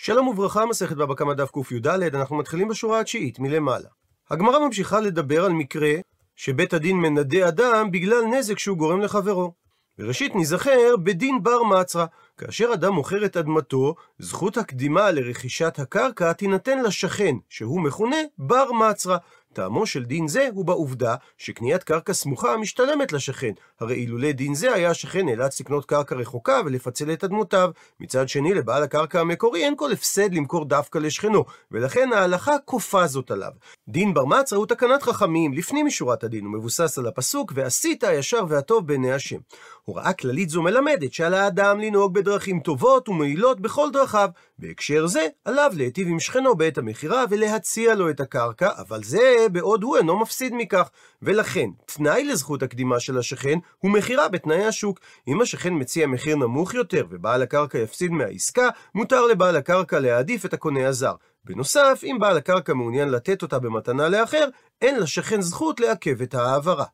שלום וברכה, מסכת בבא קמא דף קי"ד, אנחנו מתחילים בשורה התשיעית מלמעלה. הגמרא ממשיכה לדבר על מקרה שבית הדין מנדה אדם בגלל נזק שהוא גורם לחברו. וראשית ניזכר בדין בר מצרה, כאשר אדם מוכר את אדמתו, זכות הקדימה לרכישת הקרקע תינתן לשכן, שהוא מכונה בר מצרה. טעמו של דין זה הוא בעובדה שקניית קרקע סמוכה משתלמת לשכן, הרי אילולא דין זה היה השכן נאלץ לקנות קרקע רחוקה ולפצל את אדמותיו. מצד שני, לבעל הקרקע המקורי אין כל הפסד למכור דווקא לשכנו, ולכן ההלכה כופה זאת עליו. דין בר מצרה הוא תקנת חכמים, לפנים משורת הדין, הוא מבוסס על הפסוק, ועשית הישר והטוב בעיני השם. הוראה כללית זו מלמדת שעל האדם לנהוג בדרכים טובות ומועילות בכל דרכיו. בהקשר זה, עליו להיטיב עם שכנו בעת המכירה ולהציע לו את הקרקע, אבל זה בעוד הוא אינו מפסיד מכך. ולכן, תנאי לזכות הקדימה של השכן הוא מכירה בתנאי השוק. אם השכן מציע מחיר נמוך יותר ובעל הקרקע יפסיד מהעסקה, מותר לבעל הקרקע להעדיף את הקונה הזר. בנוסף, אם בעל הקרקע מעוניין לתת אותה במתנה לאחר, אין לשכן זכות לעכב את ההעברה.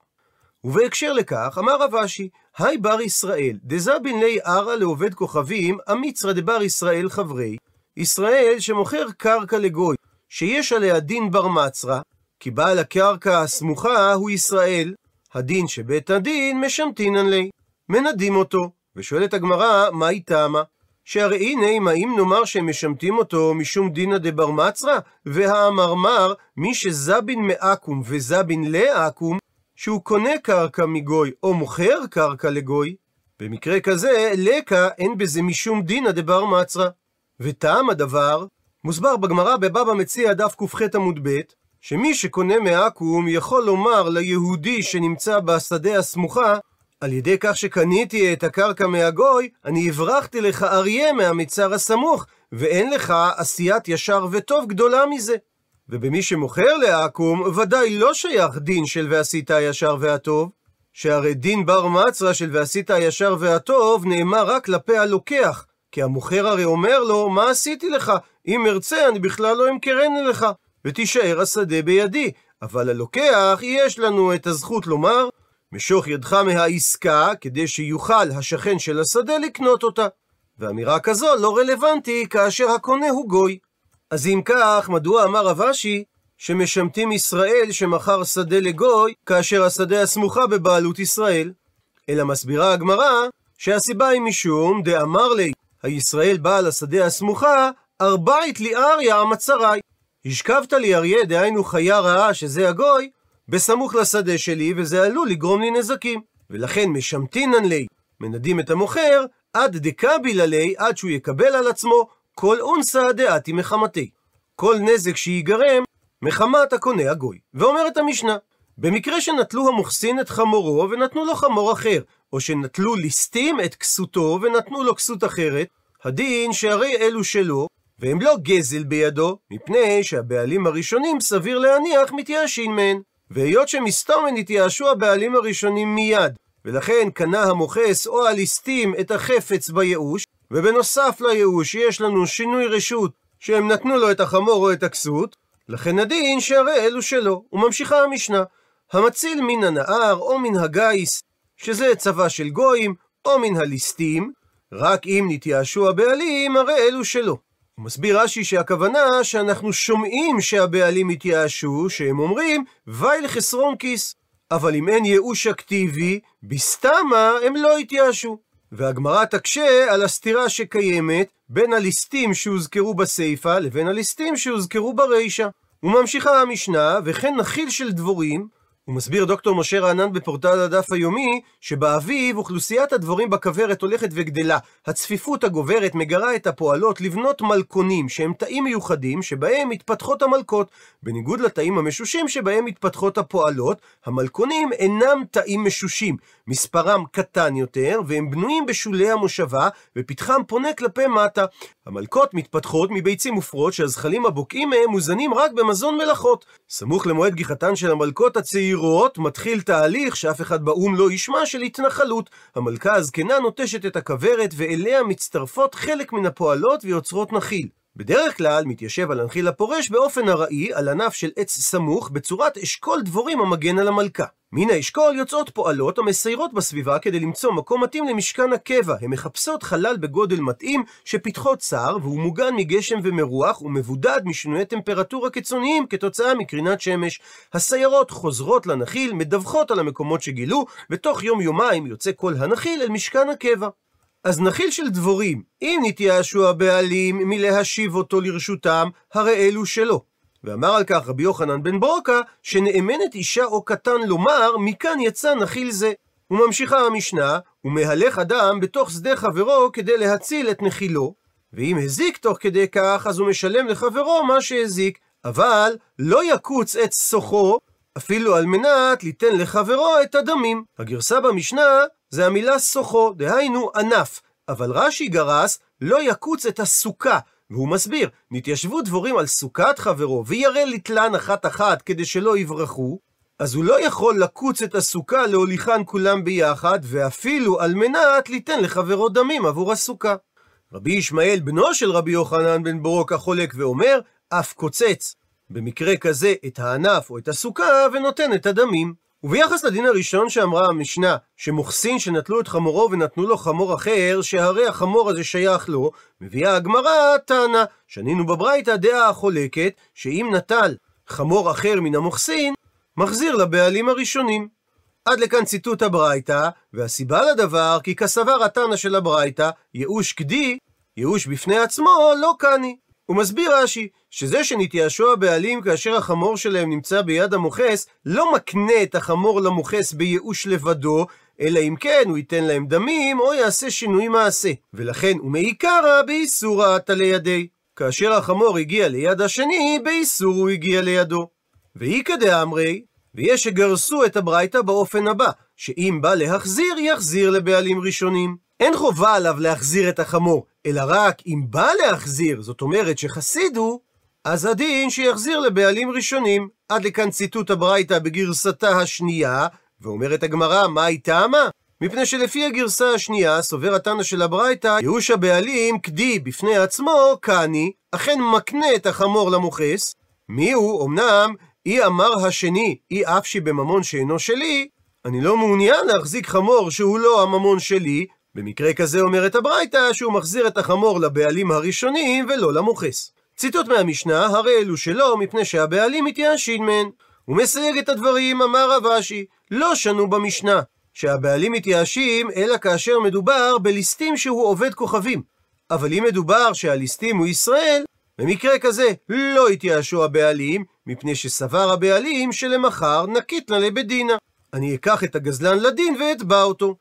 ובהקשר לכך, אמר רב אשי, היי בר ישראל, דזבין לי ערא לעובד כוכבים, אמיצרא דבר ישראל חברי, ישראל שמוכר קרקע לגוי, שיש עליה דין בר מצרא, כי בעל הקרקע הסמוכה הוא ישראל, הדין שבית הדין משמתינן לי, מנדים אותו, ושואלת הגמרא, מהי טעמה? שהרי הנה, אם האם נאמר שהם משמטים אותו משום דינא דבר מצרא, והאמרמר, מי שזבין מעכו"ם וזבין לעכו"ם, שהוא קונה קרקע מגוי או מוכר קרקע לגוי, במקרה כזה, לקה אין בזה משום דינא דבר מצרא. וטעם הדבר, מוסבר בגמרא בבבא מציע דף ק"ח עמוד ב', שמי שקונה מעכו"ם יכול לומר ליהודי שנמצא בשדה הסמוכה, על ידי כך שקניתי את הקרקע מהגוי, אני הברחתי לך אריה מהמצר הסמוך, ואין לך עשיית ישר וטוב גדולה מזה. ובמי שמוכר לעכו"ם, ודאי לא שייך דין של ועשית הישר והטוב, שהרי דין בר מצרא של ועשית הישר והטוב נאמר רק כלפי הלוקח, כי המוכר הרי אומר לו, מה עשיתי לך? אם ארצה אני בכלל לא אמכרני לך, ותישאר השדה בידי. אבל הלוקח, יש לנו את הזכות לומר, משוך ידך מהעסקה, כדי שיוכל השכן של השדה לקנות אותה. ואמירה כזו לא רלוונטי כאשר הקונה הוא גוי. אז אם כך, מדוע אמר רב אשי שמשמטים ישראל שמכר שדה לגוי, כאשר השדה הסמוכה בבעלות ישראל? אלא מסבירה הגמרא שהסיבה היא משום דאמר לי, הישראל בעל השדה הסמוכה, ארבעית לי אריה המצרי. השכבת לי אריה, דהיינו חיה רעה, שזה הגוי, בסמוך לשדה שלי, וזה עלול לגרום לי נזקים. ולכן משמטינן לי, מנדים את המוכר, עד דקבילה לי, עד שהוא יקבל על עצמו כל אונסא דעתי מחמתי. כל נזק שיגרם מחמת הקונה הגוי. ואומרת המשנה, במקרה שנטלו המוחסין את חמורו ונתנו לו חמור אחר, או שנטלו ליסטים את כסותו ונתנו לו כסות אחרת, הדין שהרי אלו שלו, והם לא גזל בידו, מפני שהבעלים הראשונים סביר להניח מתייאשים מהן. והיות שמסתומן התייאשו הבעלים הראשונים מיד, ולכן קנה המוכס או הליסטים את החפץ בייאוש, ובנוסף לייאוש יש לנו שינוי רשות שהם נתנו לו את החמור או את הכסות, לכן הדין שהרי אלו שלו. וממשיכה המשנה, המציל מן הנהר או מן הגיס, שזה צבא של גויים, או מן הליסטים, רק אם נתייאשו הבעלים, הרי אלו שלו. הוא מסביר רש"י שהכוונה שאנחנו שומעים שהבעלים התייאשו, שהם אומרים, וי לחסרון כיס. אבל אם אין ייאוש אקטיבי, בסתמה הם לא התייאשו. והגמרא תקשה על הסתירה שקיימת בין הליסטים שהוזכרו בסיפא לבין הליסטים שהוזכרו ברישא. וממשיכה המשנה, וכן נחיל של דבורים, הוא מסביר דוקטור משה רענן בפורטל הדף היומי, שבאביב אוכלוסיית הדבורים בכוורת הולכת וגדלה. הצפיפות הגוברת מגרה את הפועלות לבנות מלכונים, שהם תאים מיוחדים שבהם מתפתחות המלכות. בניגוד לתאים המשושים שבהם מתפתחות הפועלות, המלכונים אינם תאים משושים. מספרם קטן יותר, והם בנויים בשולי המושבה, ופתחם פונה כלפי מטה. המלכות מתפתחות מביצים ופרות שהזחלים הבוקעים מהם מוזנים רק במזון מלאכות. סמוך למועד גיחתן של המלכות הצעירות, מתחיל תהליך שאף אחד באו"ם לא ישמע של התנחלות. המלכה הזקנה נוטשת את הכוורת, ואליה מצטרפות חלק מן הפועלות ויוצרות נחיל. בדרך כלל מתיישב הלנחיל הפורש באופן ארעי על ענף של עץ סמוך בצורת אשכול דבורים המגן על המלכה. מן האשכול יוצאות פועלות המסיירות בסביבה כדי למצוא מקום מתאים למשכן הקבע. הן מחפשות חלל בגודל מתאים שפתחו צר והוא מוגן מגשם ומרוח ומבודד משינויי טמפרטורה קיצוניים כתוצאה מקרינת שמש. הסיירות חוזרות לנחיל, מדווחות על המקומות שגילו, ותוך יום יומיים יוצא כל הנחיל אל משכן הקבע. אז נחיל של דבורים, אם נתייאשו הבעלים מלהשיב אותו לרשותם, הרי אלו שלו. ואמר על כך רבי יוחנן בן ברוקה, שנאמנת אישה או קטן לומר, מכאן יצא נחיל זה. וממשיכה המשנה, ומהלך אדם בתוך שדה חברו כדי להציל את נחילו, ואם הזיק תוך כדי כך, אז הוא משלם לחברו מה שהזיק, אבל לא יקוץ את סוחו, אפילו על מנת ליתן לחברו את הדמים. הגרסה במשנה זה המילה סוחו, דהיינו ענף. אבל רש"י גרס, לא יקוץ את הסוכה. והוא מסביר, נתיישבו דבורים על סוכת חברו, וירא לתלן אחת-אחת כדי שלא יברחו, אז הוא לא יכול לקוץ את הסוכה להוליכן כולם ביחד, ואפילו על מנת ליתן לחברו דמים עבור הסוכה. רבי ישמעאל, בנו של רבי יוחנן בן ברוקה, חולק ואומר, אף קוצץ במקרה כזה את הענף או את הסוכה, ונותן את הדמים. וביחס לדין הראשון שאמרה המשנה, שמוחסין שנטלו את חמורו ונתנו לו חמור אחר, שהרי החמור הזה שייך לו, מביאה הגמרא טענה, שנינו בברייתא דעה החולקת, שאם נטל חמור אחר מן המוחסין, מחזיר לבעלים הראשונים. עד לכאן ציטוט הברייתא, והסיבה לדבר, כי כסבר התנא של הברייתא, ייאוש כדי, ייאוש בפני עצמו, לא קני. הוא מסביר רש"י, שזה שנתייאשו הבעלים כאשר החמור שלהם נמצא ביד המוכס, לא מקנה את החמור למוכס בייאוש לבדו, אלא אם כן הוא ייתן להם דמים, או יעשה שינוי מעשה. ולכן הוא מעיקרא באיסורא תלי ידי. כאשר החמור הגיע ליד השני, באיסור הוא הגיע לידו. ואיכא דאמרי, ויש שגרסו את הברייתא באופן הבא, שאם בא להחזיר, יחזיר לבעלים ראשונים. אין חובה עליו להחזיר את החמור, אלא רק אם בא להחזיר, זאת אומרת שחסיד הוא, אז הדין שיחזיר לבעלים ראשונים. עד לכאן ציטוט הברייתא בגרסתה השנייה, ואומרת הגמרא, מה היא טעמה? מפני שלפי הגרסה השנייה, סובר התנא של הברייתא, ייאוש הבעלים כדי בפני עצמו, קני, אכן מקנה את החמור למוכס. מי הוא? אמנם, אי אמר השני, אי אפשי בממון שאינו שלי, אני לא מעוניין להחזיק חמור שהוא לא הממון שלי, במקרה כזה אומרת הברייתא שהוא מחזיר את החמור לבעלים הראשונים ולא למוכס. ציטוט מהמשנה, הרי אלו שלא, מפני שהבעלים מתייאשים מהן. הוא מסייג את הדברים, אמר רב אשי, לא שנו במשנה, שהבעלים מתייאשים, אלא כאשר מדובר בליסטים שהוא עובד כוכבים. אבל אם מדובר שהליסטים הוא ישראל, במקרה כזה לא התייאשו הבעלים, מפני שסבר הבעלים שלמחר נקיט לה לבדינה. אני אקח את הגזלן לדין ואתבע אותו.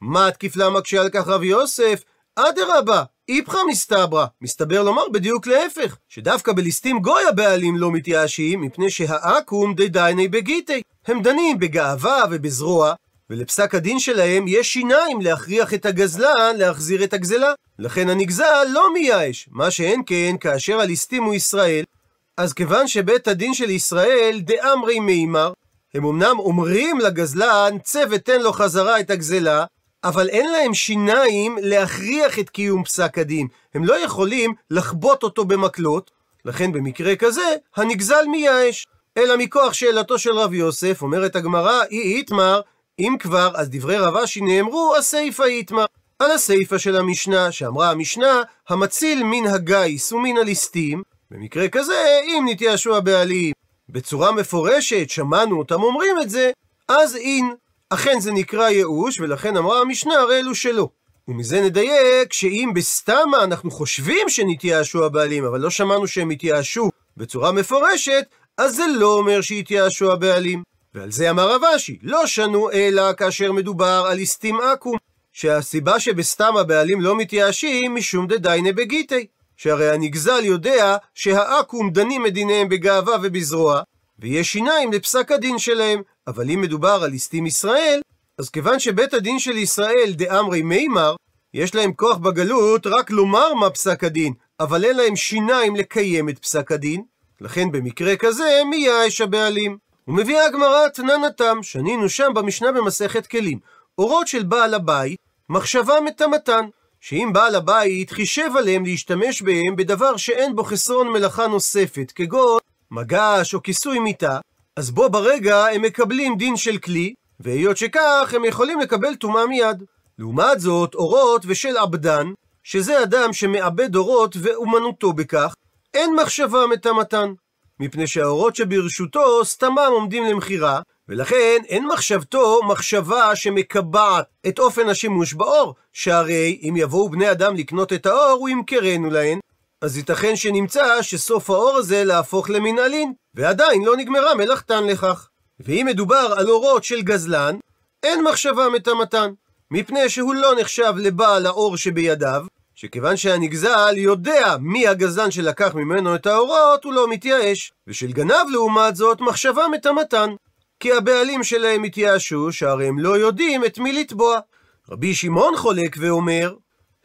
מה התקיף לה מקשה על כך רב יוסף? אדרבה, איפכא מסתברא, מסתבר לומר בדיוק להפך, שדווקא בליסטים גוי הבעלים לא מתייאשים, מפני שהאקום דדייני בגיטי. הם דנים בגאווה ובזרוע, ולפסק הדין שלהם יש שיניים להכריח את הגזלן להחזיר את הגזלה. לכן הנגזל לא מייאש, מה שאין כן כאשר הליסטים הוא ישראל. אז כיוון שבית הדין של ישראל דאמרי מימר, הם אמנם אומרים לגזלן, צא ותן לו חזרה את הגזלה, אבל אין להם שיניים להכריח את קיום פסק הדין. הם לא יכולים לחבוט אותו במקלות, לכן במקרה כזה, הנגזל מייאש. אלא מכוח שאלתו של רב יוסף, אומרת הגמרא, אי איתמר, אם כבר, אז דברי רב אשי נאמרו, הסיפא איתמר. על הסיפא של המשנה, שאמרה המשנה, המציל מן הגיס ומן הליסטים, במקרה כזה, אם נתייאשו הבעלים בצורה מפורשת, שמענו אותם אומרים את זה, אז אין. אכן זה נקרא ייאוש, ולכן אמרה המשנה, הרי אלו שלא. ומזה נדייק שאם בסתמה אנחנו חושבים שנתייאשו הבעלים, אבל לא שמענו שהם התייאשו בצורה מפורשת, אז זה לא אומר שהתייאשו הבעלים. ועל זה אמר רב אשי, לא שנו אלא כאשר מדובר על ליסטים עכו"ם, שהסיבה שבסתם הבעלים לא מתייאשים משום דדיינה בגיטי. שהרי הנגזל יודע שהעכו"ם דנים את דיניהם בגאווה ובזרוע, ויש שיניים לפסק הדין שלהם, אבל אם מדובר על ליסטים ישראל, אז כיוון שבית הדין של ישראל דאמרי מימר, יש להם כוח בגלות רק לומר מה פסק הדין, אבל אין להם שיניים לקיים את פסק הדין, לכן במקרה כזה מייאש הבעלים. ומביאה הגמרא תננתם, שנינו שם במשנה במסכת כלים. אורות של בעל הבית, מחשבה מטמתן, שאם בעל הבית חישב עליהם להשתמש בהם בדבר שאין בו חסרון מלאכה נוספת, כגון מגש או כיסוי מיטה, אז בו ברגע הם מקבלים דין של כלי, והיות שכך הם יכולים לקבל טומאה מיד. לעומת זאת, אורות ושל עבדן, שזה אדם שמאבד אורות ואומנותו בכך, אין מחשבה מטמאתן. מפני שהאורות שברשותו סתמם עומדים למכירה, ולכן אין מחשבתו מחשבה שמקבעת את אופן השימוש באור, שהרי אם יבואו בני אדם לקנות את האור, הוא ימכרנו להן. אז ייתכן שנמצא שסוף האור הזה להפוך למנהלין, ועדיין לא נגמרה מלאכתן לכך. ואם מדובר על אורות של גזלן, אין מחשבה מטמאתן, מפני שהוא לא נחשב לבעל האור שבידיו, שכיוון שהנגזל יודע מי הגזלן שלקח ממנו את האורות, הוא לא מתייאש. ושל גנב לעומת זאת, מחשבה מטמאתן. כי הבעלים שלהם התייאשו, שהרי הם לא יודעים את מי לתבוע. רבי שמעון חולק ואומר,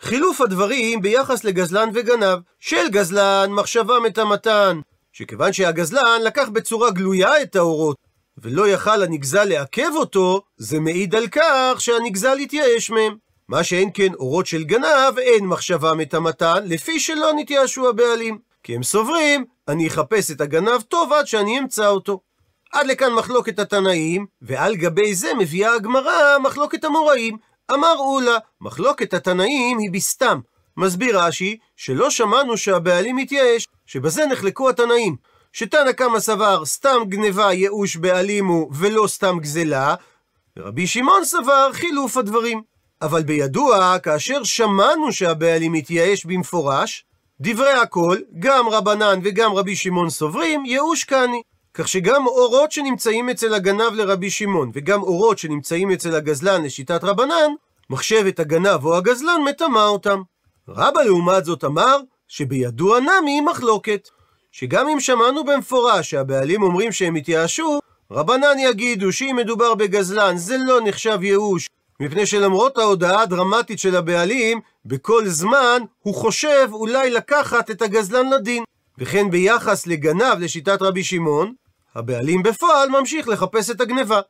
חילוף הדברים ביחס לגזלן וגנב, של גזלן מחשבה מטמאתן, שכיוון שהגזלן לקח בצורה גלויה את האורות, ולא יכל הנגזל לעכב אותו, זה מעיד על כך שהנגזל התייאש מהם. מה שאין כן אורות של גנב, אין מחשבה מטמאתן, לפי שלא נתייאשו הבעלים. כי הם סוברים, אני אחפש את הגנב טוב עד שאני אמצא אותו. עד לכאן מחלוקת התנאים, ועל גבי זה מביאה הגמרא מחלוקת המוראים. אמר אולה, מחלוקת התנאים היא בסתם. מסביר רש"י, שלא שמענו שהבעלים התייאש, שבזה נחלקו התנאים. שתנא קמא סבר סתם גניבה ייאוש בעלים הוא ולא סתם גזלה, ורבי שמעון סבר חילוף הדברים. אבל בידוע, כאשר שמענו שהבעלים התייאש במפורש, דברי הכל, גם רבנן וגם רבי שמעון סוברים, ייאוש קני. כך שגם אורות שנמצאים אצל הגנב לרבי שמעון, וגם אורות שנמצאים אצל הגזלן לשיטת רבנן, מחשבת הגנב או הגזלן מטמא אותם. רבא לעומת זאת אמר, שבידוע נמי מחלוקת. שגם אם שמענו במפורש שהבעלים אומרים שהם התייאשו, רבנן יגידו שאם מדובר בגזלן זה לא נחשב ייאוש, מפני שלמרות ההודעה הדרמטית של הבעלים, בכל זמן הוא חושב אולי לקחת את הגזלן לדין. וכן ביחס לגנב לשיטת רבי שמעון, הבעלים בפועל ממשיך לחפש את הגניבה.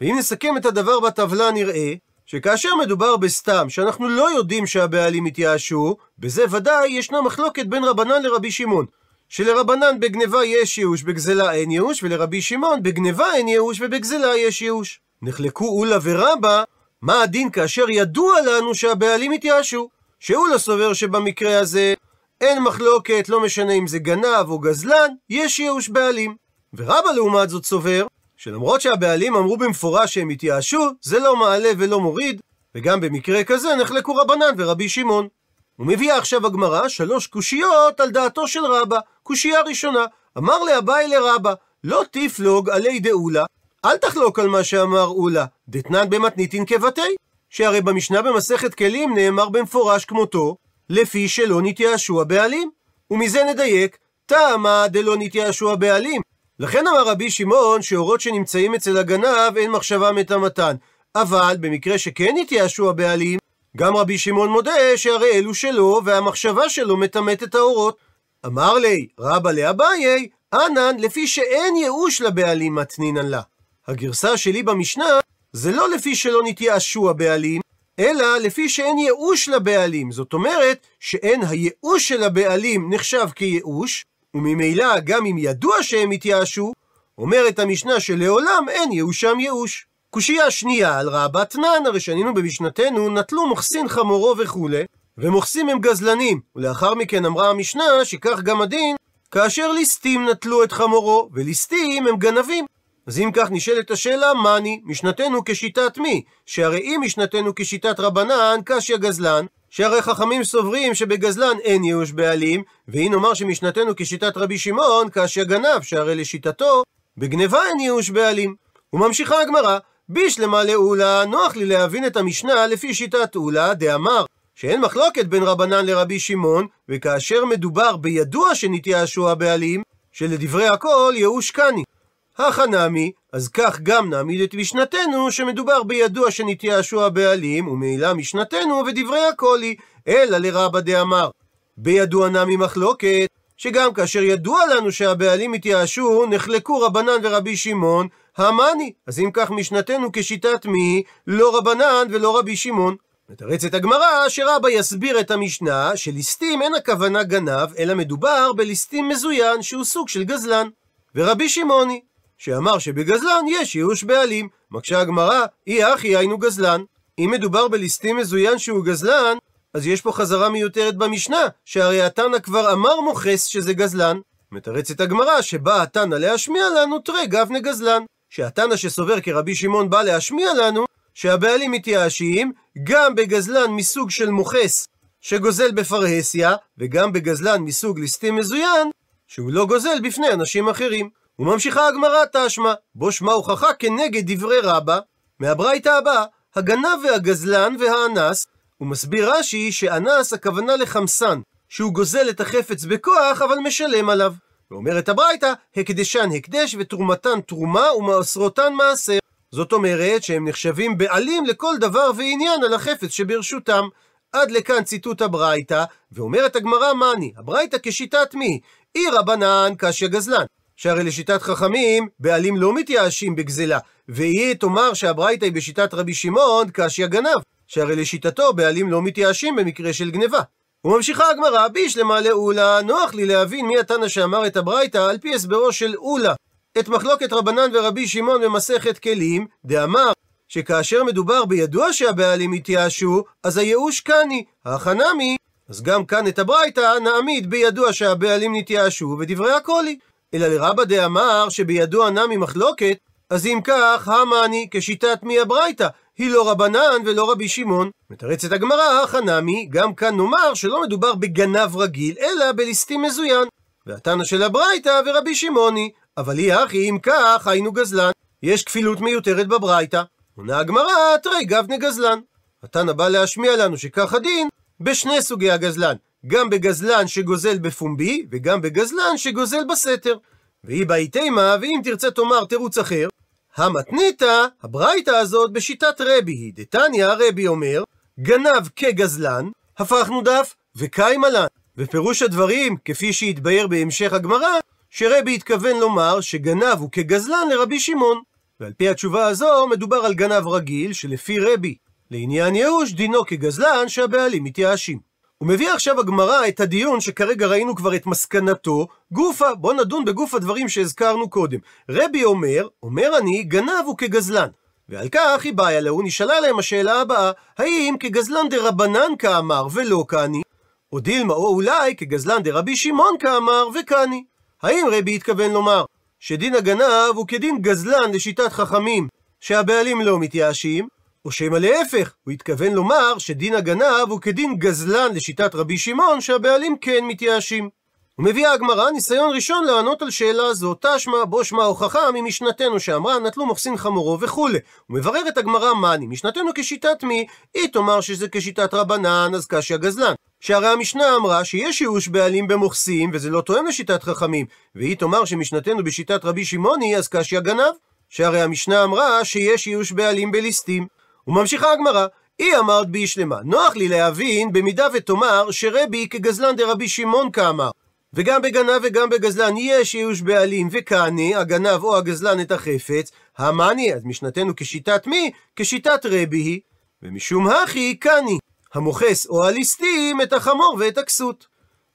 ואם נסכם את הדבר בטבלה נראה שכאשר מדובר בסתם, שאנחנו לא יודעים שהבעלים התייאשו, בזה ודאי ישנה מחלוקת בין רבנן לרבי שמעון. שלרבנן בגניבה יש ייאוש, בגזלה אין ייאוש, ולרבי שמעון בגניבה אין ייאוש ובגזלה יש ייאוש. נחלקו אולה ורבא, מה הדין כאשר ידוע לנו שהבעלים התייאשו? שאולה סובר שבמקרה הזה אין מחלוקת, לא משנה אם זה גנב או גזלן, יש ייאוש בעלים. ורבא לעומת זאת סובר, שלמרות שהבעלים אמרו במפורש שהם התייאשו, זה לא מעלה ולא מוריד, וגם במקרה כזה נחלקו רבנן ורבי שמעון. ומביאה עכשיו הגמרא שלוש קושיות על דעתו של רבא. קושייה ראשונה, אמר לאביי לרבא, לא תפלוג עלי דאולה, אל תחלוק על מה שאמר אולה, דתנן במתניתין כבתי. שהרי במשנה במסכת כלים נאמר במפורש כמותו, לפי שלא נתייאשו הבעלים. ומזה נדייק, טעמה דלא נתייאשו הבעלים. לכן אמר רבי שמעון שאורות שנמצאים אצל הגנב אין מחשבה מטמאתן. אבל במקרה שכן התייאשו הבעלים, גם רבי שמעון מודה שהרי אלו שלו, והמחשבה שלו מטמאת את האורות. אמר לי, רבא לאביי, אנן, לפי שאין ייאוש לבעלים מתנינן לה. הגרסה שלי במשנה, זה לא לפי שלא נתייאשו הבעלים, אלא לפי שאין ייאוש לבעלים. זאת אומרת, שאין הייאוש של הבעלים נחשב כייאוש, וממילא גם אם ידוע שהם התייאשו, אומרת המשנה שלעולם אין ייאושם ייאוש. קושייה שנייה על רבא תנן, הרי שנינו במשנתנו, נטלו מוחסין חמורו וכולי, ומוחסים הם גזלנים, ולאחר מכן אמרה המשנה שכך גם הדין, כאשר ליסטים נטלו את חמורו, וליסטים הם גנבים. אז אם כך נשאלת השאלה, מאני, משנתנו כשיטת מי? שהרי אם משנתנו כשיטת רבנן, קשיא גזלן, שהרי חכמים סוברים שבגזלן אין ייאוש בעלים, ואם נאמר שמשנתנו כשיטת רבי שמעון, קשיא גנב, שהרי לשיטתו, בגניבה אין ייאוש בעלים. וממשיכה הגמרא, בישלמה לאולה, נוח לי להבין את המשנה לפי שיטת אולה, דאמר שאין מחלוקת בין רבנן לרבי שמעון, וכאשר מדובר בידוע שנתייאשו הבעלים, שלדברי הכל ייאוש קני. החנמי, אז כך גם נעמיד את משנתנו, שמדובר בידוע שנתייאשו הבעלים, ומעילה משנתנו ודברי הכל היא, אלא לרבא דאמר. בידוע נמי מחלוקת, שגם כאשר ידוע לנו שהבעלים התייאשו, נחלקו רבנן ורבי שמעון, המאני. אז אם כך משנתנו כשיטת מי, לא רבנן ולא רבי שמעון. מתרצת הגמרא שרבא יסביר את המשנה שליסטים אין הכוונה גנב, אלא מדובר בליסטים מזוין שהוא סוג של גזלן. ורבי שמעוני, שאמר שבגזלן יש ייאוש בעלים. מקשה הגמרא, אי אחי היינו גזלן. אם מדובר בליסטים מזוין שהוא גזלן, אז יש פה חזרה מיותרת במשנה, שהרי התנא כבר אמר מוכס שזה גזלן. מתרצת הגמרא שבאה התנא להשמיע לנו תרי גבנה גזלן. שהתנא שסובר כרבי שמעון בא להשמיע לנו, שהבעלים מתייאשים גם בגזלן מסוג של מוכס שגוזל בפרהסיה, וגם בגזלן מסוג ליסטים מזוין, שהוא לא גוזל בפני אנשים אחרים. וממשיכה הגמרא תשמע, בו שמע הוכחה כנגד דברי רבא, מהברייתא הבאה, הגנב והגזלן והאנס, הוא מסביר רש"י שאנס הכוונה לחמסן, שהוא גוזל את החפץ בכוח אבל משלם עליו. ואומרת הברייתא, הקדשן הקדש ותרומתן תרומה ומעשרותן מעשר. זאת אומרת שהם נחשבים בעלים לכל דבר ועניין על החפץ שברשותם. עד לכאן ציטוט הברייתא, ואומרת הגמרא מאני, הברייתא כשיטת מי? אי רבנן קשיא גזלן. שהרי לשיטת חכמים, בעלים לא מתייאשים בגזלה, ויהי תאמר שהברייתא היא בשיטת רבי שמעון קשיא גנב, שהרי לשיטתו בעלים לא מתייאשים במקרה של גניבה. וממשיכה הגמרא, בישלמה לאולה, נוח לי להבין מי התנא שאמר את הברייתא על פי הסברו של אולה. את מחלוקת רבנן ורבי שמעון במסכת כלים, דאמר שכאשר מדובר בידוע שהבעלים התייאשו, אז הייאוש קני, החנמי, אז גם כאן את הברייתא נעמיד בידוע שהבעלים נתייאשו ודברי הקולי. אלא לרבא דאמר שבידוע נמי מחלוקת, אז אם כך, המאני כשיטת מי הברייתא, היא לא רבנן ולא רבי שמעון. מתרצת הגמרא, חנמי, גם כאן נאמר שלא מדובר בגנב רגיל, אלא בליסטים מזוין. והתנא של הברייתא ורבי שמעוני, אבל היא אחי, אם כך, היינו גזלן. יש כפילות מיותרת בברייתא. עונה הגמרא, תרי גבנה גזלן. התנא בא להשמיע לנו שכך הדין בשני סוגי הגזלן, גם בגזלן שגוזל בפומבי, וגם בגזלן שגוזל בסתר. והיא באי תימה, ואם תרצה תאמר תירוץ אחר, המתניתא, הברייתא הזאת בשיטת רבי היא. דתניא רבי אומר, גנב כגזלן, הפכנו דף, וקיים עלן. ופירוש הדברים, כפי שהתבהר בהמשך הגמרא, שרבי התכוון לומר שגנב הוא כגזלן לרבי שמעון. ועל פי התשובה הזו, מדובר על גנב רגיל, שלפי רבי, לעניין ייאוש, דינו כגזלן שהבעלים מתייאשים. הוא מביא עכשיו הגמרא את הדיון שכרגע ראינו כבר את מסקנתו, גופה, בוא נדון בגוף הדברים שהזכרנו קודם. רבי אומר, אומר אני, גנב הוא כגזלן. ועל כך היא באה לו, נשאלה להם השאלה הבאה, האם כגזלן דרבנן כאמר ולא כני? או דילמה או אולי כגזלן דרבי שמעון כאמר וכני. האם רבי התכוון לומר שדין הגנב הוא כדין גזלן לשיטת חכמים שהבעלים לא מתייאשים, או שמא להפך, הוא התכוון לומר שדין הגנב הוא כדין גזלן לשיטת רבי שמעון שהבעלים כן מתייאשים. ומביאה הגמרא ניסיון ראשון לענות על שאלה זו, תשמע בו שמע הוכחה ממשנתנו שאמרה נטלו מוחסין חמורו וכולי. ומבררת הגמרא מאני, משנתנו כשיטת מי? היא תאמר שזה כשיטת רבנן, אז קשיא גזלן. שהרי המשנה אמרה שיש ייאוש בעלים במוחסים, וזה לא תואם לשיטת חכמים. והיא תאמר שמשנתנו בשיטת רבי שמעוני, אז קשיא גנב. שהרי המשנה אמרה שיש ייאוש בעלים בליסטים. וממשיכה הגמרא, היא אמרת בי שלמה, נוח לי להבין במידה ותאמר שרבי כגזלן דרבי שמעון כאמר. וגם בגנב וגם בגזלן יש ייאוש בעלים וקני, הגנב או הגזלן את החפץ, המאני, אז משנתנו כשיטת מי? כשיטת רבי היא. ומשום הכי קני, המוכס או הליסטים את החמור ואת הכסות.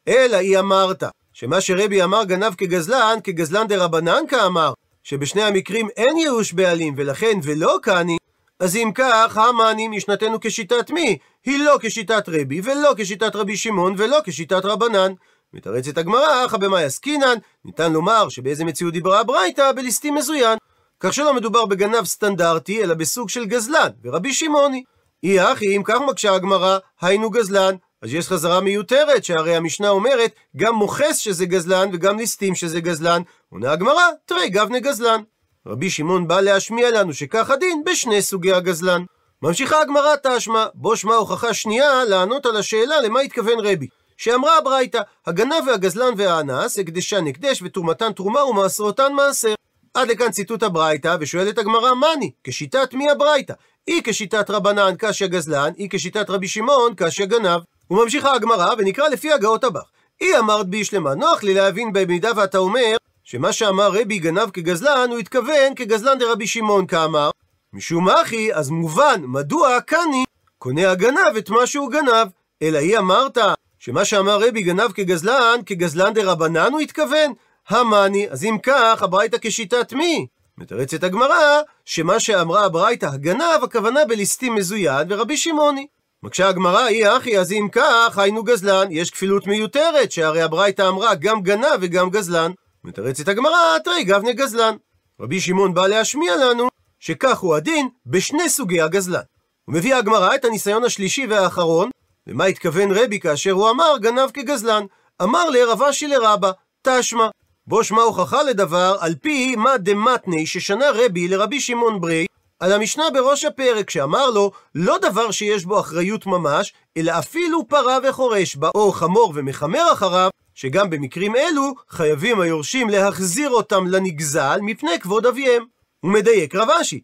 אלא היא אמרת, שמה שרבי אמר גנב כגזלן, כגזלן דרבנן כאמר, שבשני המקרים אין ייאוש בעלים ולכן ולא קני, אז אם כך, המאני משנתנו כשיטת מי? היא לא כשיטת רבי, ולא כשיטת רבי שמעון, ולא כשיטת רבנן. מתרצת הגמרא, אחא במאי עסקינן, ניתן לומר שבאיזה מציאות דיברה הברייתא בליסטים מזוין. כך שלא מדובר בגנב סטנדרטי, אלא בסוג של גזלן, ורבי שמעוני. אי אחי, אם כך מקשה הגמרא, היינו גזלן. אז יש חזרה מיותרת, שהרי המשנה אומרת, גם מוכס שזה גזלן, וגם ליסטים שזה גזלן. עונה הגמרא, תרי גבנה גזלן. רבי שמעון בא להשמיע לנו שכך הדין בשני סוגי הגזלן. ממשיכה הגמרא תשמע, בו שמע הוכחה שנייה לענות על השאלה למה התכוון רבי. שאמרה הברייתא, הגנב והגזלן והאנס, הקדשן הקדש ותרומתן תרומה ומעשרותן מעשר. עד לכאן ציטוט הברייתא, ושואלת הגמרא, מאני? כשיטת מי הברייתא? היא כשיטת רבנן קשיא גזלן, היא כשיטת רבי שמעון קשיא גנב. וממשיכה הגמרא, ונקרא לפי הגאות הבך. היא אמרת בי שלמה, נוח לי להבין במידה ואתה אומר שמה שאמר רבי גנב כגזלן, הוא התכוון כגזלן דרבי שמעון כאמר. משום אחי, אז מובן מדוע קני קונה הגנב את מה שהוא גנב. אלא היא אמרת שמה שאמר רבי גנב כגזלן, כגזלן דה רבנן הוא התכוון? המאני, אז אם כך, הברייתא כשיטת מי? מתרצת הגמרא, שמה שאמרה הברייתא הגנב, הכוונה בליסטים מזוין ורבי שמעוני. מקשה הגמרא, היא אחי, אז אם כך, היינו גזלן, יש כפילות מיותרת, שהרי הברייתא אמרה גם גנב וגם גזלן. מתרצת הגמרא, תראי גבנה גזלן. רבי שמעון בא להשמיע לנו, שכך הוא הדין בשני סוגי הגזלן. ומביאה הגמרא את הניסיון השלישי והאחרון, למה התכוון רבי כאשר הוא אמר גנב כגזלן? אמר לרב אשי לרבה, תשמע. בו שמע הוכחה לדבר על פי מה דמתני ששנה רבי לרבי שמעון ברי על המשנה בראש הפרק שאמר לו לא דבר שיש בו אחריות ממש אלא אפילו פרה וחורש בה או חמור ומחמר אחריו שגם במקרים אלו חייבים היורשים להחזיר אותם לנגזל מפני כבוד אביהם. הוא מדייק רב אשי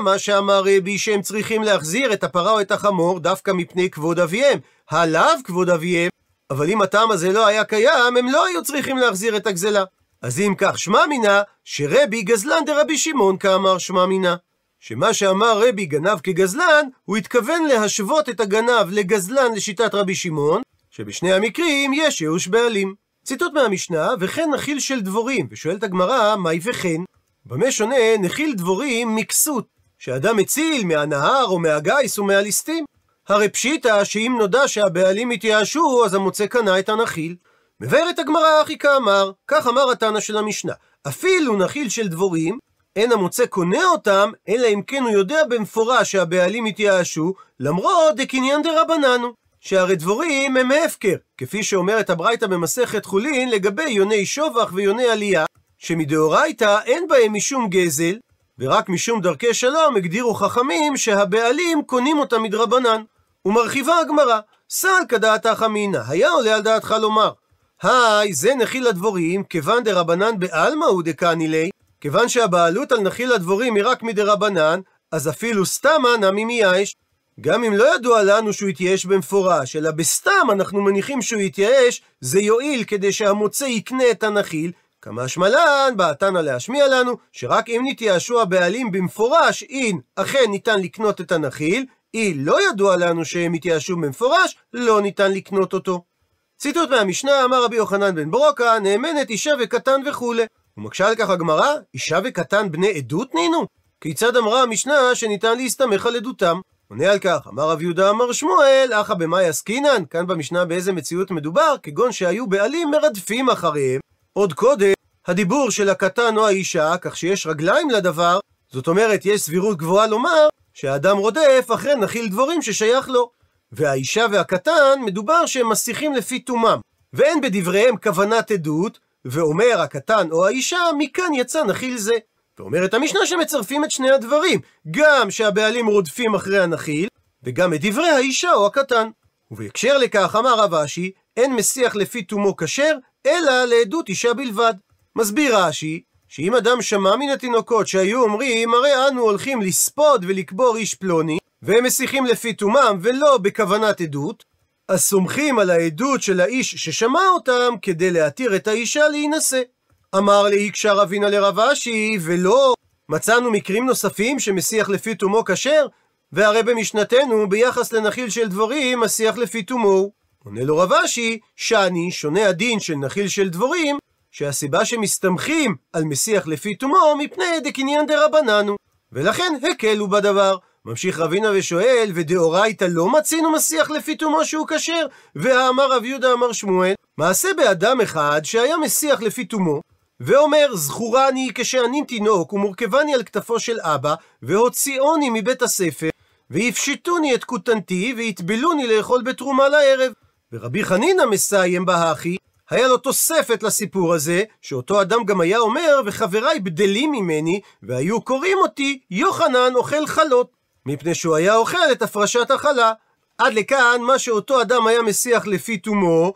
מה שאמר רבי שהם צריכים להחזיר את הפרה או את החמור דווקא מפני כבוד אביהם, הלאו כבוד אביהם, אבל אם הטעם הזה לא היה קיים, הם לא היו צריכים להחזיר את הגזלה. אז אם כך שמע מינה, שרבי גזלן דרבי שמעון כאמר שמע מינה. שמה שאמר רבי גנב כגזלן, הוא התכוון להשוות את הגנב לגזלן לשיטת רבי שמעון, שבשני המקרים יש ייאוש בעלים. ציטוט מהמשנה, וכן נחיל של דבורים, ושואלת הגמרא, מהי וכן? במה שונה נחיל דבורים מכסות, שאדם מציל מהנהר או מהגיס או מהליסטים. הרי פשיטא שאם נודע שהבעלים התייאשו, אז המוצא קנה את הנחיל. מבארת הגמרא אחי כאמר, כך אמר התנא של המשנה, אפילו נחיל של דבורים, אין המוצא קונה אותם, אלא אם כן הוא יודע במפורש שהבעלים התייאשו, למרות דקניין דרבננו. שהרי דבורים הם הפקר, כפי שאומרת הברייתא במסכת חולין לגבי יוני שובח ויוני עלייה, שמדאורייתא אין בהם משום גזל, ורק משום דרכי שלום הגדירו חכמים שהבעלים קונים אותם מדרבנן. ומרחיבה הגמרא, סל כדעת חמינא, היה עולה על דעתך לומר, היי, זה נחיל הדבורים, כיוון דרבנן בעלמא הוא דקני ליה, כיוון שהבעלות על נחיל הדבורים היא רק מדרבנן, אז אפילו סתמא נמי מייאש. גם אם לא ידוע לנו שהוא התייאש במפורש, אלא בסתם אנחנו מניחים שהוא התייאש, זה יועיל כדי שהמוצא יקנה את הנחיל, כמה שמלן, בא התנא להשמיע לנו, שרק אם נתייאשו הבעלים במפורש, אין אכן ניתן לקנות את הנחיל, אם לא ידוע לנו שהם התייאשו במפורש, לא ניתן לקנות אותו. ציטוט מהמשנה, אמר רבי יוחנן בן ברוקה, נאמנת אישה וקטן וכולי. ומקשה על כך הגמרא, אישה וקטן בני עדות נינו? כיצד אמרה המשנה שניתן להסתמך על עדותם? עונה על כך, אמר רב יהודה אמר שמואל, אחא במאי עסקינן? כאן במשנה באיזה מציאות מדובר? כגון שהיו בעלים מרדפים אחריהם, עוד קודם, הדיבור של הקטן או האישה, כך שיש רגליים לדבר, זאת אומרת, יש סבירות גבוהה לומר שהאדם רודף אחרי נחיל דבורים ששייך לו. והאישה והקטן, מדובר שהם מסיחים לפי תומם, ואין בדבריהם כוונת עדות, ואומר הקטן או האישה, מכאן יצא נחיל זה. ואומרת המשנה שמצרפים את שני הדברים, גם שהבעלים רודפים אחרי הנחיל, וגם את דברי האישה או הקטן. ובהקשר לכך אמר רב אשי, אין מסיח לפי תומו כשר, אלא לעדות אישה בלבד. מסביר רש"י, שאם אדם שמע מן התינוקות שהיו אומרים, הרי אנו הולכים לספוד ולקבור איש פלוני, והם מסיחים לפי תומם ולא בכוונת עדות, אז סומכים על העדות של האיש ששמע אותם כדי להתיר את האישה להינשא. אמר לי קשר אבינה לרב אשי, ולא, מצאנו מקרים נוספים שמסיח לפי תומו כשר, והרי במשנתנו ביחס לנחיל של דבורים מסיח לפי תומו. עונה לו רב אשי, שאני, שונה הדין של נחיל של דבורים, שהסיבה שמסתמכים על מסיח לפי תומו מפני דקניין דרבננו, ולכן הקלו בדבר. ממשיך רבינה ושואל, ודאורייתא לא מצינו מסיח לפי תומו שהוא כשר? והאמר רב יהודה אמר שמואל, מעשה באדם אחד שהיה מסיח לפי תומו, ואומר, זכורני כשאני תינוק ומורכבני על כתפו של אבא, והוציאוני מבית הספר, ויפשטוני את כותנתי, ויטבלוני לאכול בתרומה לערב. ורבי חנינא מסיים בהכי, היה לו תוספת לסיפור הזה, שאותו אדם גם היה אומר, וחבריי בדלים ממני, והיו קוראים אותי יוחנן אוכל חלות, מפני שהוא היה אוכל את הפרשת החלה. עד לכאן מה שאותו אדם היה מסיח לפי תומו,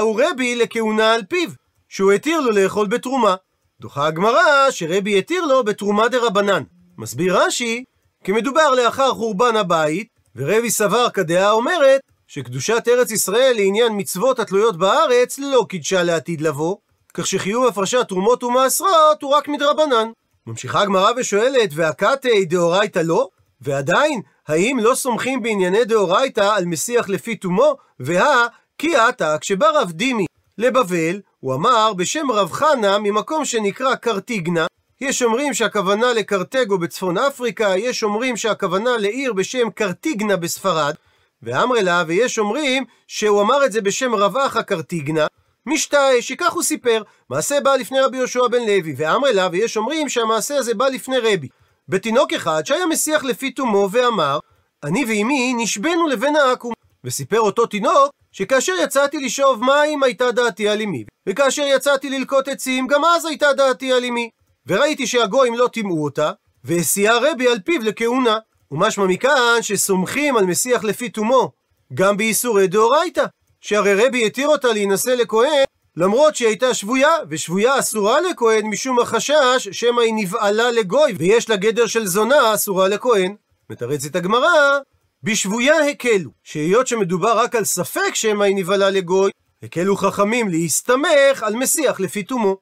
הוא רבי לכהונה על פיו, שהוא התיר לו לאכול בתרומה. דוחה הגמרא שרבי התיר לו בתרומה דה רבנן. מסביר רש"י, כי מדובר לאחר חורבן הבית, ורבי סבר כדעה אומרת שקדושת ארץ ישראל לעניין מצוות התלויות בארץ לא קידשה לעתיד לבוא, כך שחיוב הפרשת תרומות ומעשרות הוא רק מדרבנן. ממשיכה הגמרא ושואלת, והקתי דאורייתא לא? ועדיין, האם לא סומכים בענייני דאורייתא על מסיח לפי תומו? והא, כי עתה, כשבא רב דימי לבבל, הוא אמר בשם רב חנה ממקום שנקרא קרטיגנה, יש אומרים שהכוונה לקרטגו בצפון אפריקה, יש אומרים שהכוונה לעיר בשם קרטיגנה בספרד, ואמרי לה, ויש אומרים שהוא אמר את זה בשם רב אחא קרטיגנה, משתאה, שכך הוא סיפר, מעשה בא לפני רבי יהושע בן לוי, ואמרי לה, ויש אומרים שהמעשה הזה בא לפני רבי. בתינוק אחד שהיה מסיח לפי תומו ואמר, אני ואימי נשבנו לבן העכו"ם. וסיפר אותו תינוק, שכאשר יצאתי לשאוב מים הייתה דעתי על אמי, וכאשר יצאתי ללקוט עצים גם אז הייתה דעתי על אמי. וראיתי שהגויים לא טימאו אותה, והסיע רבי על פיו לכהונה. ומשמע מכאן שסומכים על מסיח לפי תומו, גם באיסורי דאורייתא, שהרי רבי התיר אותה להינשא לכהן, למרות שהיא הייתה שבויה, ושבויה אסורה לכהן משום החשש שמא היא נבעלה לגוי, ויש לה גדר של זונה אסורה לכהן. מתרצת הגמרא, בשבויה הקלו, שהיות שמדובר רק על ספק שמא היא נבעלה לגוי, הקלו חכמים להסתמך על מסיח לפי תומו.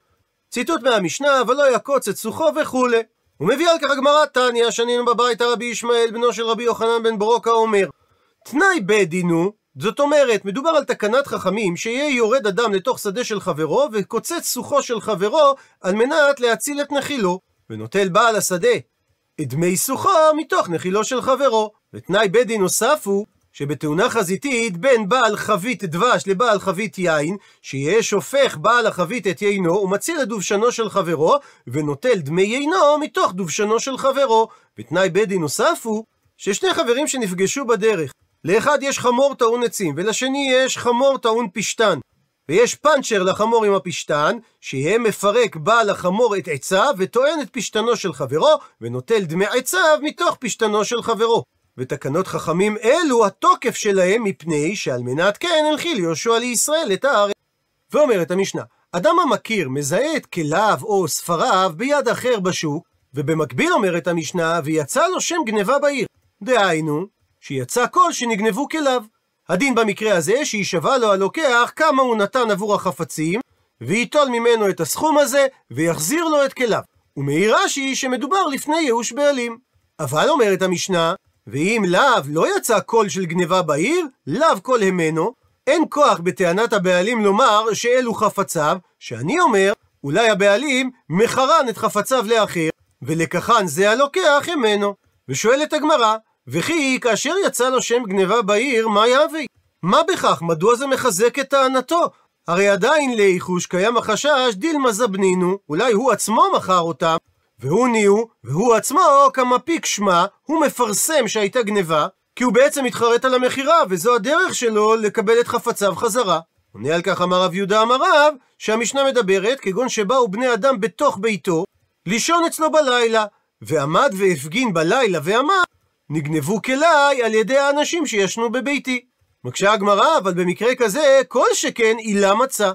ציטוט מהמשנה, ולא יקוץ את סוחו וכולי. הוא מביא על כך הגמרא תניא, שנינו בבית הרבי ישמעאל, בנו של רבי יוחנן בן ברוקה, אומר, תנאי בית דינו, זאת אומרת, מדובר על תקנת חכמים, שיהיה יורד אדם לתוך שדה של חברו, וקוצץ סוחו של חברו, על מנת להציל את נחילו, ונוטל בעל השדה דמי סוחו מתוך נחילו של חברו. ותנאי בית דין נוסף הוא, שבתאונה חזיתית בין בעל חבית דבש לבעל חבית יין, שיהיה שופך בעל החבית את יינו ומציל את דובשנו של חברו, ונוטל דמי יינו מתוך דובשנו של חברו. ותנאי בית דין נוסף הוא, ששני חברים שנפגשו בדרך, לאחד יש חמור טעון עצים, ולשני יש חמור טעון פשתן. ויש פאנצ'ר לחמור עם הפשתן, שיהיה מפרק בעל החמור את עציו, וטוען את פשתנו של חברו, ונוטל דמי עציו מתוך פשתנו של חברו. ותקנות חכמים אלו, התוקף שלהם מפני שעל מנת כן הנחיל יהושע לישראל את הארץ. ואומרת המשנה, אדם המכיר מזהה את כליו או ספריו ביד אחר בשוק, ובמקביל אומרת המשנה, ויצא לו שם גניבה בעיר. דהיינו, שיצא כל שנגנבו כליו. הדין במקרה הזה, שיישבע לו הלוקח כמה הוא נתן עבור החפצים, וייטול ממנו את הסכום הזה, ויחזיר לו את כליו. ומעיר רש"י שמדובר לפני ייאוש בעלים. אבל אומרת המשנה, ואם לאו לא יצא קול של גניבה בעיר, לאו קול המנו, אין כוח בטענת הבעלים לומר שאלו חפציו, שאני אומר, אולי הבעלים מחרן את חפציו לאחר, ולקחן זה הלוקח המנו. ושואלת הגמרא, וכי כאשר יצא לו שם גניבה בעיר, מה יהווה? מה בכך? מדוע זה מחזק את טענתו? הרי עדיין לאיחוש קיים החשש דילמה זבנינו, אולי הוא עצמו מכר אותם, והוא ניהו, והוא עצמו כמפיק שמה, הוא מפרסם שהייתה גניבה, כי הוא בעצם מתחרט על המכירה, וזו הדרך שלו לקבל את חפציו חזרה. עונה על כך אמר רב יהודה אמר רב, שהמשנה מדברת, כגון שבאו בני אדם בתוך ביתו, לישון אצלו בלילה, ועמד והפגין בלילה ואמר, נגנבו כליי על ידי האנשים שישנו בביתי. מקשה הגמרא, אבל במקרה כזה, כל שכן עילה מצא.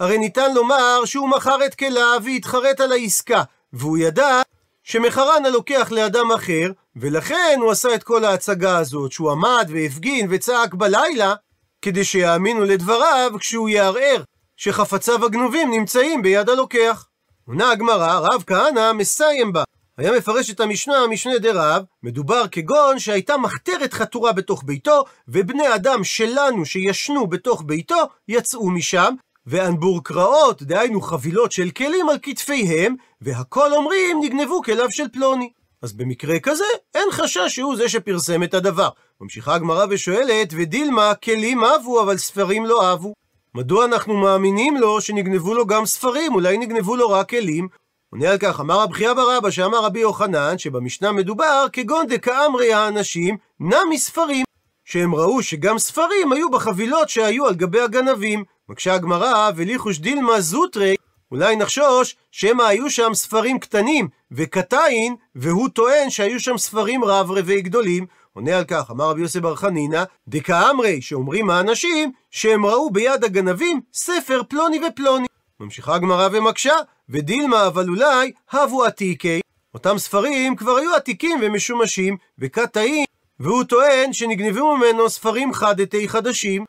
הרי ניתן לומר שהוא מכר את כליו והתחרט על העסקה, והוא ידע שמחרן הלוקח לאדם אחר, ולכן הוא עשה את כל ההצגה הזאת, שהוא עמד והפגין וצעק בלילה, כדי שיאמינו לדבריו כשהוא יערער שחפציו הגנובים נמצאים ביד הלוקח. עונה הגמרא, רב כהנא מסיים בה. היה מפרש את המשנה, משנה דרב, מדובר כגון שהייתה מחתרת חתורה בתוך ביתו, ובני אדם שלנו שישנו בתוך ביתו, יצאו משם, ואנבור קרעות, דהיינו חבילות של כלים על כתפיהם, והכל אומרים נגנבו כליו של פלוני. אז במקרה כזה, אין חשש שהוא זה שפרסם את הדבר. ממשיכה הגמרא ושואלת, ודילמה, כלים אהבו, אבל ספרים לא אהבו. מדוע אנחנו מאמינים לו שנגנבו לו גם ספרים? אולי נגנבו לו רק כלים? עונה על כך, אמר רב חייא ברבא, שאמר רבי יוחנן, שבמשנה מדובר כגון דקאמרי האנשים, נע מספרים. שהם ראו שגם ספרים היו בחבילות שהיו על גבי הגנבים. מקשה הגמרא, וליחוש דילמה זוטרי, אולי נחשוש שמא היו שם ספרים קטנים וקטעין, והוא טוען שהיו שם ספרים רב רבי גדולים. עונה על כך, אמר רבי יוסף בר חנינא, דקאמרי, שאומרים האנשים, שהם ראו ביד הגנבים ספר פלוני ופלוני. ממשיכה הגמרא ומקשה, ודילמה אבל אולי הבו עתיקי, אותם ספרים כבר היו עתיקים ומשומשים, וקטעים, והוא טוען שנגנבו ממנו ספרים חדתי חדשים,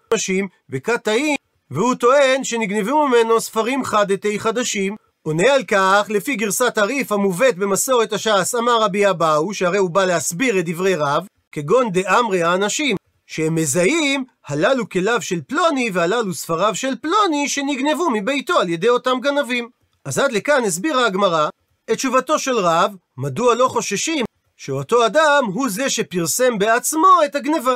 וקטעים, והוא טוען שנגנבו ממנו ספרים חדתי חדשים. עונה על כך, לפי גרסת הריף המובאת במסורת הש"ס, אמר רבי אבאו, שהרי הוא בא להסביר את דברי רב, כגון דאמרי האנשים, שהם מזהים הללו כליו של פלוני והללו ספריו של פלוני שנגנבו מביתו על ידי אותם גנבים. אז עד לכאן הסבירה הגמרא את תשובתו של רב, מדוע לא חוששים שאותו אדם הוא זה שפרסם בעצמו את הגניבה.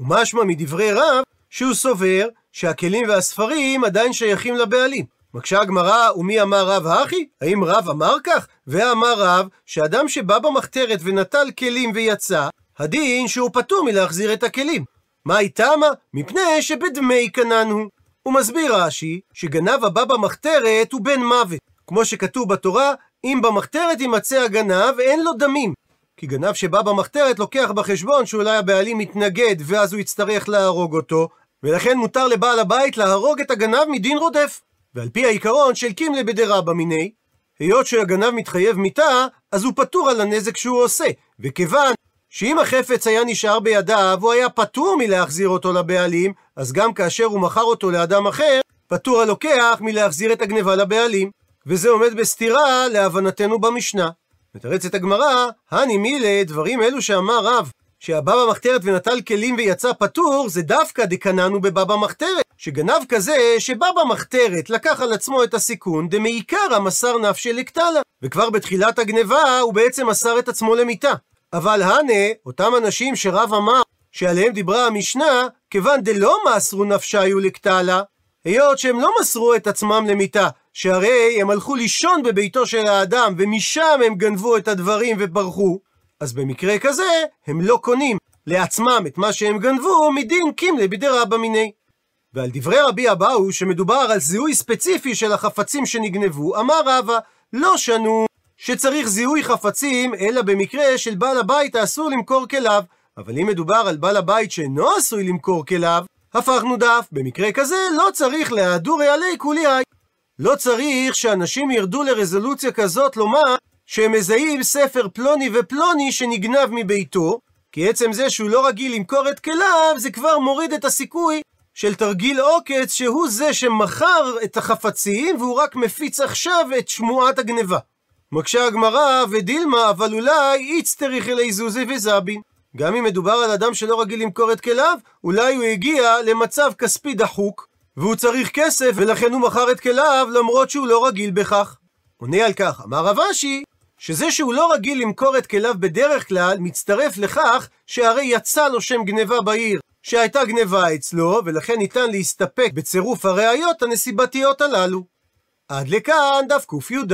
ומשמע מדברי רב שהוא סובר שהכלים והספרים עדיין שייכים לבעלים. מקשה הגמרא, ומי אמר רב האחי? האם רב אמר כך? ואמר רב, שאדם שבא במחתרת ונטל כלים ויצא, הדין שהוא פטור מלהחזיר את הכלים. מה איתמה? מפני שבדמי קנן הוא. הוא מסביר רש"י, שגנב הבא במחתרת הוא בן מוות. כמו שכתוב בתורה, אם במחתרת יימצא הגנב, אין לו דמים. כי גנב שבא במחתרת לוקח בחשבון שאולי הבעלים מתנגד ואז הוא יצטרך להרוג אותו, ולכן מותר לבעל הבית להרוג את הגנב מדין רודף. ועל פי העיקרון של קימלה בדרבא מיני, היות שהגנב מתחייב מיתה, אז הוא פטור על הנזק שהוא עושה, וכיוון שאם החפץ היה נשאר בידיו, הוא היה פטור מלהחזיר אותו לבעלים, אז גם כאשר הוא מכר אותו לאדם אחר, פטור הלוקח מלהחזיר את הגניבה לבעלים. וזה עומד בסתירה להבנתנו במשנה. מתרצת הגמרא, הני מילה, דברים אלו שאמר רב, שהבא במחתרת ונטל כלים ויצא פטור, זה דווקא דקננו בבא במחתרת. שגנב כזה, שבא במחתרת, לקח על עצמו את הסיכון, דמעיקר המסר נפשי לקטלה. וכבר בתחילת הגניבה, הוא בעצם מסר את עצמו למיתה. אבל הנה, אותם אנשים שרב אמר, שעליהם דיברה המשנה, כיוון דלא מסרו נפשיו לקטלה, היות שהם לא מסרו את עצמם למיתה, שהרי הם הלכו לישון בביתו של האדם, ומשם הם גנבו את הדברים וברחו, אז במקרה כזה, הם לא קונים לעצמם את מה שהם גנבו מדין קימלה בדרבא מיני. ועל דברי רבי אבאו, שמדובר על זיהוי ספציפי של החפצים שנגנבו, אמר רבא, לא שנו שצריך זיהוי חפצים, אלא במקרה של בעל הבית האסור למכור כליו. אבל אם מדובר על בעל הבית שאינו עשוי למכור כליו, הפכנו דף. במקרה כזה לא צריך להדורי עלי כולי. לא צריך שאנשים ירדו לרזולוציה כזאת לומר שהם מזהים ספר פלוני ופלוני שנגנב מביתו, כי עצם זה שהוא לא רגיל למכור את כליו, זה כבר מוריד את הסיכוי של תרגיל עוקץ, שהוא זה שמכר את החפצים, והוא רק מפיץ עכשיו את שמועת הגניבה. מקשה הגמרא, ודילמה, אבל אולי איצטריך אלי זוזי וזבין. גם אם מדובר על אדם שלא רגיל למכור את כליו, אולי הוא הגיע למצב כספי דחוק, והוא צריך כסף, ולכן הוא מכר את כליו, למרות שהוא לא רגיל בכך. עונה על כך, אמר רב אשי, שזה שהוא לא רגיל למכור את כליו בדרך כלל, מצטרף לכך שהרי יצא לו שם גניבה בעיר, שהייתה גניבה אצלו, ולכן ניתן להסתפק בצירוף הראיות הנסיבתיות הללו. עד לכאן דף קי"ד.